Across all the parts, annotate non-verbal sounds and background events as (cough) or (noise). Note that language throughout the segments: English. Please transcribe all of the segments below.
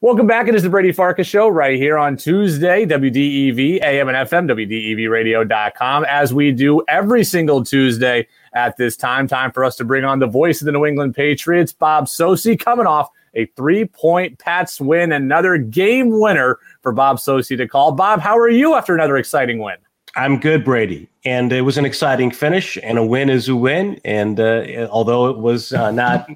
Welcome back. It is the Brady Farkas Show right here on Tuesday, WDEV, AM and FM, WDEVradio.com, as we do every single Tuesday at this time. Time for us to bring on the voice of the New England Patriots, Bob Socci, coming off a three point Pats win, another game winner for Bob Socci to call. Bob, how are you after another exciting win? I'm good, Brady. And it was an exciting finish, and a win is a win. And uh, although it was uh, not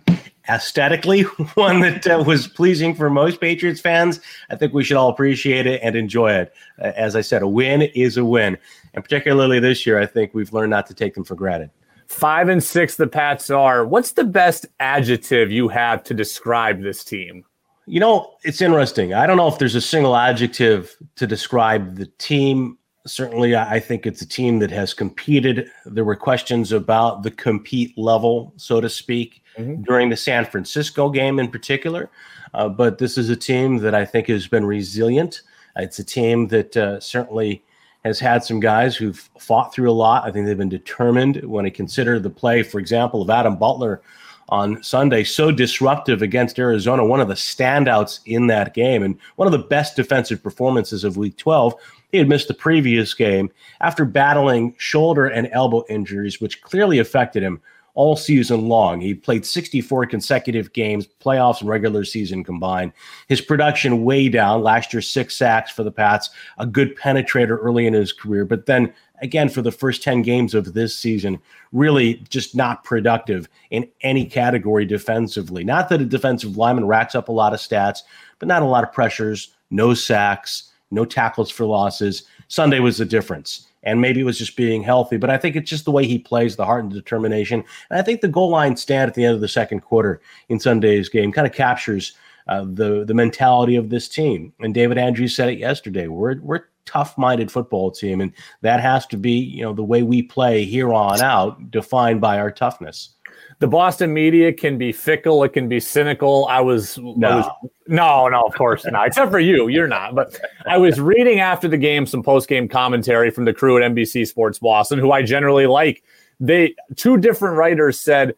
aesthetically (laughs) one that uh, was pleasing for most Patriots fans, I think we should all appreciate it and enjoy it. Uh, as I said, a win is a win. And particularly this year, I think we've learned not to take them for granted. Five and six, the Pats are. What's the best adjective you have to describe this team? You know, it's interesting. I don't know if there's a single adjective to describe the team certainly I think it's a team that has competed. There were questions about the compete level, so to speak, mm-hmm. during the San Francisco game in particular. Uh, but this is a team that I think has been resilient. It's a team that uh, certainly has had some guys who've fought through a lot. I think they've been determined when I consider the play, for example, of Adam Butler on Sunday, so disruptive against Arizona, one of the standouts in that game and one of the best defensive performances of week 12 he had missed the previous game after battling shoulder and elbow injuries, which clearly affected him all season long. He played 64 consecutive games, playoffs and regular season combined. His production way down. Last year, six sacks for the Pats, a good penetrator early in his career, but then again for the first 10 games of this season, really just not productive in any category defensively. Not that a defensive lineman racks up a lot of stats, but not a lot of pressures, no sacks no tackles for losses. Sunday was the difference. And maybe it was just being healthy, but I think it's just the way he plays, the heart and determination. And I think the goal line stand at the end of the second quarter in Sunday's game kind of captures uh, the the mentality of this team. And David Andrews said it yesterday. We're we're tough-minded football team, and that has to be you know the way we play here on out, defined by our toughness the Boston media can be fickle. It can be cynical. I was no, I was, no, no, of course not. Except for you, you're not. But I was reading after the game some post game commentary from the crew at NBC Sports Boston, who I generally like. They two different writers said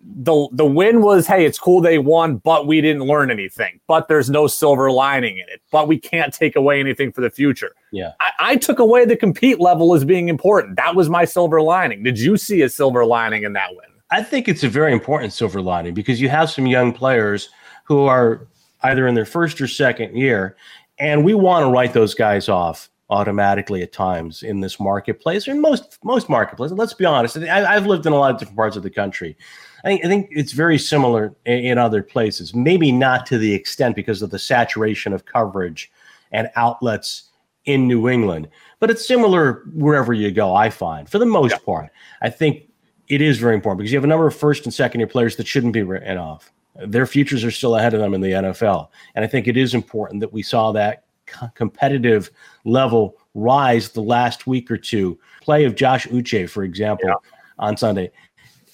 the the win was hey, it's cool they won, but we didn't learn anything. But there's no silver lining in it. But we can't take away anything for the future. Yeah, I, I took away the compete level as being important. That was my silver lining. Did you see a silver lining in that win? I think it's a very important silver lining because you have some young players who are either in their first or second year, and we want to write those guys off automatically at times in this marketplace or in most most marketplaces. Let's be honest. I, have lived in a lot of different parts of the country. I think, I think it's very similar in, in other places. Maybe not to the extent because of the saturation of coverage and outlets in New England, but it's similar wherever you go. I find for the most yeah. part. I think it is very important because you have a number of first and second year players that shouldn't be written off. Their futures are still ahead of them in the NFL. And I think it is important that we saw that co- competitive level rise the last week or two. Play of Josh Uche, for example, yeah. on Sunday.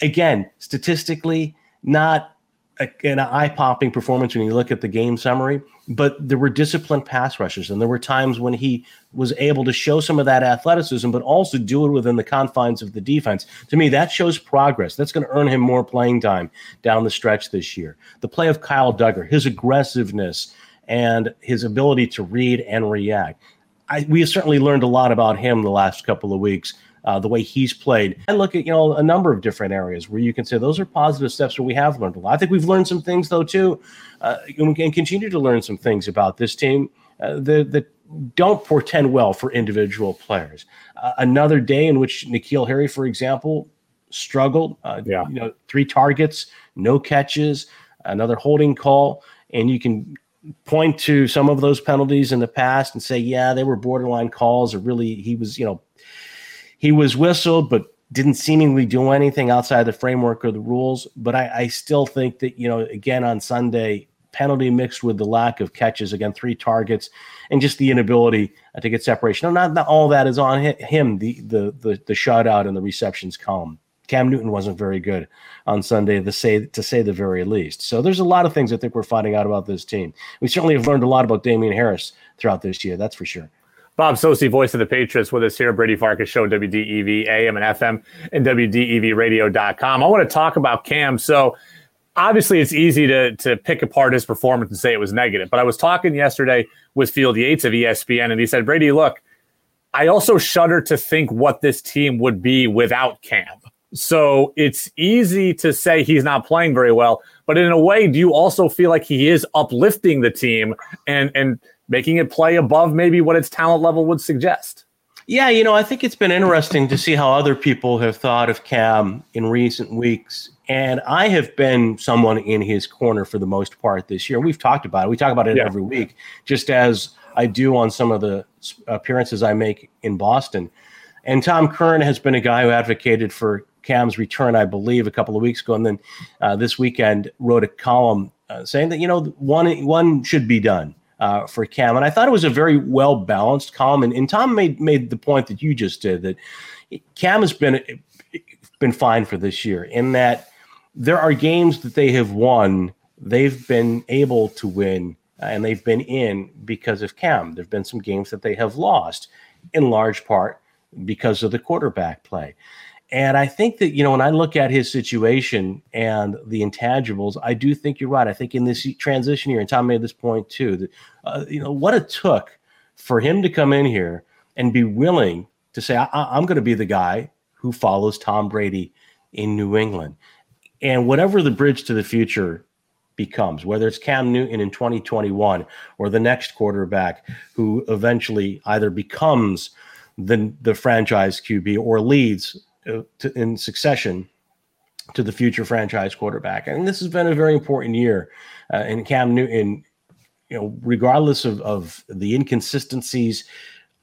Again, statistically, not an eye popping performance when you look at the game summary, but there were disciplined pass rushes. And there were times when he was able to show some of that athleticism, but also do it within the confines of the defense. To me, that shows progress. That's going to earn him more playing time down the stretch this year. The play of Kyle Dugger, his aggressiveness, and his ability to read and react. I, we have certainly learned a lot about him the last couple of weeks uh, the way he's played. And look at you know a number of different areas where you can say those are positive steps where we have learned a lot. I think we've learned some things though too, uh, and we can continue to learn some things about this team uh, that, that don't portend well for individual players. Uh, another day in which N'Keal Harry, for example, struggled. Uh, yeah. You know, three targets, no catches, another holding call, and you can point to some of those penalties in the past and say, yeah, they were borderline calls, or really he was, you know, he was whistled, but didn't seemingly do anything outside the framework of the rules. But I, I still think that, you know, again on Sunday, penalty mixed with the lack of catches, again, three targets, and just the inability to get separation. No, not, not all that is on him, the, the, the, the shutout and the receptions column. Cam Newton wasn't very good on Sunday, to say to say the very least. So there's a lot of things I think we're finding out about this team. We certainly have learned a lot about Damien Harris throughout this year. That's for sure. Bob Socci, voice of the Patriots, with us here. Brady Farkas Show, WDEV AM and FM, and WDEVradio.com. I want to talk about Cam. So obviously it's easy to to pick apart his performance and say it was negative. But I was talking yesterday with Field Yates of ESPN, and he said, Brady, look, I also shudder to think what this team would be without Cam. So it's easy to say he's not playing very well, but in a way, do you also feel like he is uplifting the team and and making it play above maybe what its talent level would suggest? Yeah, you know, I think it's been interesting to see how other people have thought of Cam in recent weeks. And I have been someone in his corner for the most part this year. We've talked about it. We talk about it yeah. every week, just as I do on some of the appearances I make in Boston. And Tom Curran has been a guy who advocated for Cam's return, I believe, a couple of weeks ago, and then uh, this weekend wrote a column uh, saying that you know one one should be done uh, for Cam, and I thought it was a very well balanced column. And, and Tom made made the point that you just did that Cam has been been fine for this year in that there are games that they have won, they've been able to win, uh, and they've been in because of Cam. There've been some games that they have lost, in large part because of the quarterback play. And I think that, you know, when I look at his situation and the intangibles, I do think you're right. I think in this transition here, and Tom made this point too, that, uh, you know, what it took for him to come in here and be willing to say, I- am going to be the guy who follows Tom Brady in New England. And whatever the bridge to the future becomes, whether it's Cam Newton in 2021 or the next quarterback who eventually either becomes the, the franchise QB or leads to, in succession to the future franchise quarterback. And this has been a very important year. Uh, and Cam Newton, you know, regardless of, of the inconsistencies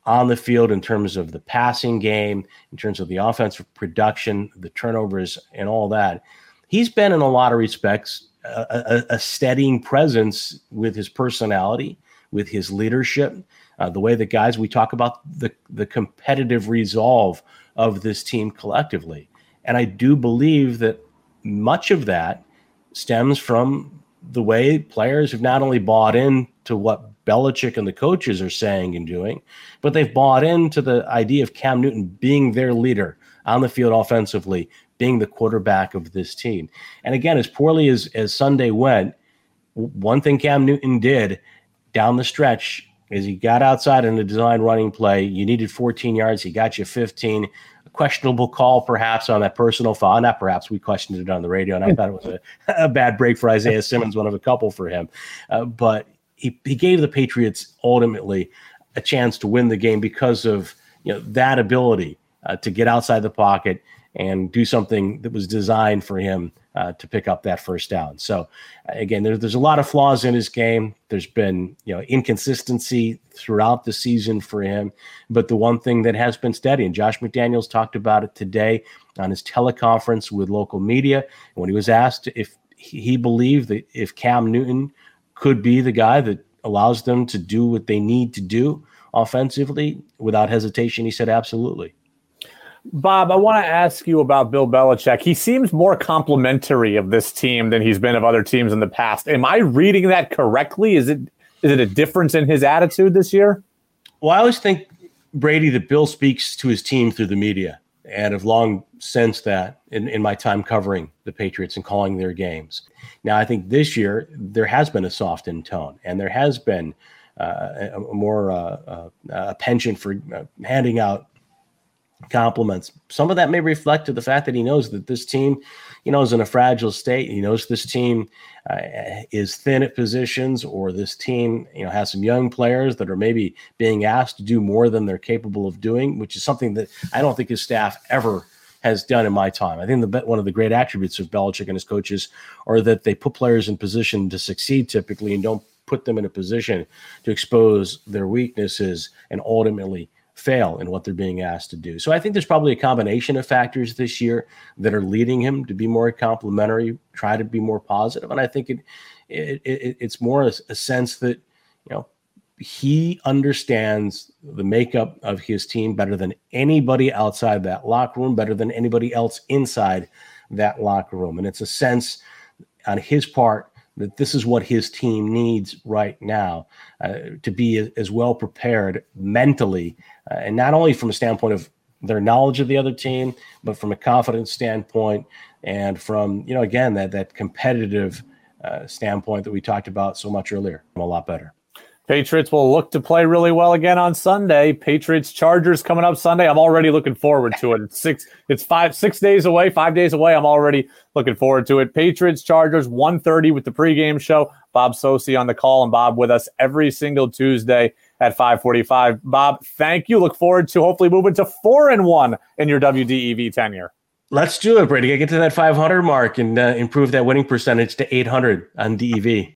on the field in terms of the passing game, in terms of the offensive production, the turnovers, and all that, he's been in a lot of respects a, a, a steadying presence with his personality, with his leadership, uh, the way that guys we talk about the the competitive resolve of this team collectively. And I do believe that much of that stems from the way players have not only bought in to what Belichick and the coaches are saying and doing, but they've bought into the idea of Cam Newton being their leader on the field offensively, being the quarterback of this team. And again, as poorly as, as Sunday went, one thing Cam Newton did down the stretch is he got outside in a design running play. You needed 14 yards. He got you 15. A questionable call, perhaps, on that personal foul. Not perhaps. We questioned it on the radio, and I thought it was a, a bad break for Isaiah (laughs) Simmons, one of a couple for him. Uh, but he, he gave the Patriots ultimately a chance to win the game because of you know that ability uh, to get outside the pocket and do something that was designed for him uh, to pick up that first down. So again, there, there's a lot of flaws in his game. There's been you know inconsistency throughout the season for him, but the one thing that has been steady, and Josh McDaniels talked about it today on his teleconference with local media when he was asked if he believed that if Cam Newton could be the guy that allows them to do what they need to do offensively without hesitation, he said absolutely. Bob, I want to ask you about Bill Belichick. He seems more complimentary of this team than he's been of other teams in the past. Am I reading that correctly? Is it is it a difference in his attitude this year? Well, I always think Brady that Bill speaks to his team through the media, and have long sensed that in, in my time covering the Patriots and calling their games. Now, I think this year there has been a softened tone, and there has been uh, a, a, more uh, uh, a penchant for uh, handing out compliments. Some of that may reflect to the fact that he knows that this team, you know, is in a fragile state. He knows this team uh, is thin at positions, or this team, you know, has some young players that are maybe being asked to do more than they're capable of doing, which is something that I don't think his staff ever has done in my time. I think the one of the great attributes of Belichick and his coaches are that they put players in position to succeed typically and don't put them in a position to expose their weaknesses and ultimately fail in what they're being asked to do. So I think there's probably a combination of factors this year that are leading him to be more complimentary, try to be more positive. and I think it, it, it it's more a, a sense that you know he understands the makeup of his team better than anybody outside that locker room, better than anybody else inside that locker room, and it's a sense on his part that this is what his team needs right now uh, to be as well prepared mentally, uh, and not only from a standpoint of their knowledge of the other team, but from a confidence standpoint, and from you know again that that competitive uh, standpoint that we talked about so much earlier, I'm a lot better. Patriots will look to play really well again on Sunday. Patriots Chargers coming up Sunday. I'm already looking forward to it. It's six it's five six days away, five days away. I'm already looking forward to it. Patriots Chargers 1:30 with the pregame show. Bob Socci on the call and Bob with us every single Tuesday at 5:45. Bob, thank you. Look forward to hopefully moving to four and one in your WDEV tenure. Let's do it, Brady. Get to that 500 mark and uh, improve that winning percentage to 800 on DEV.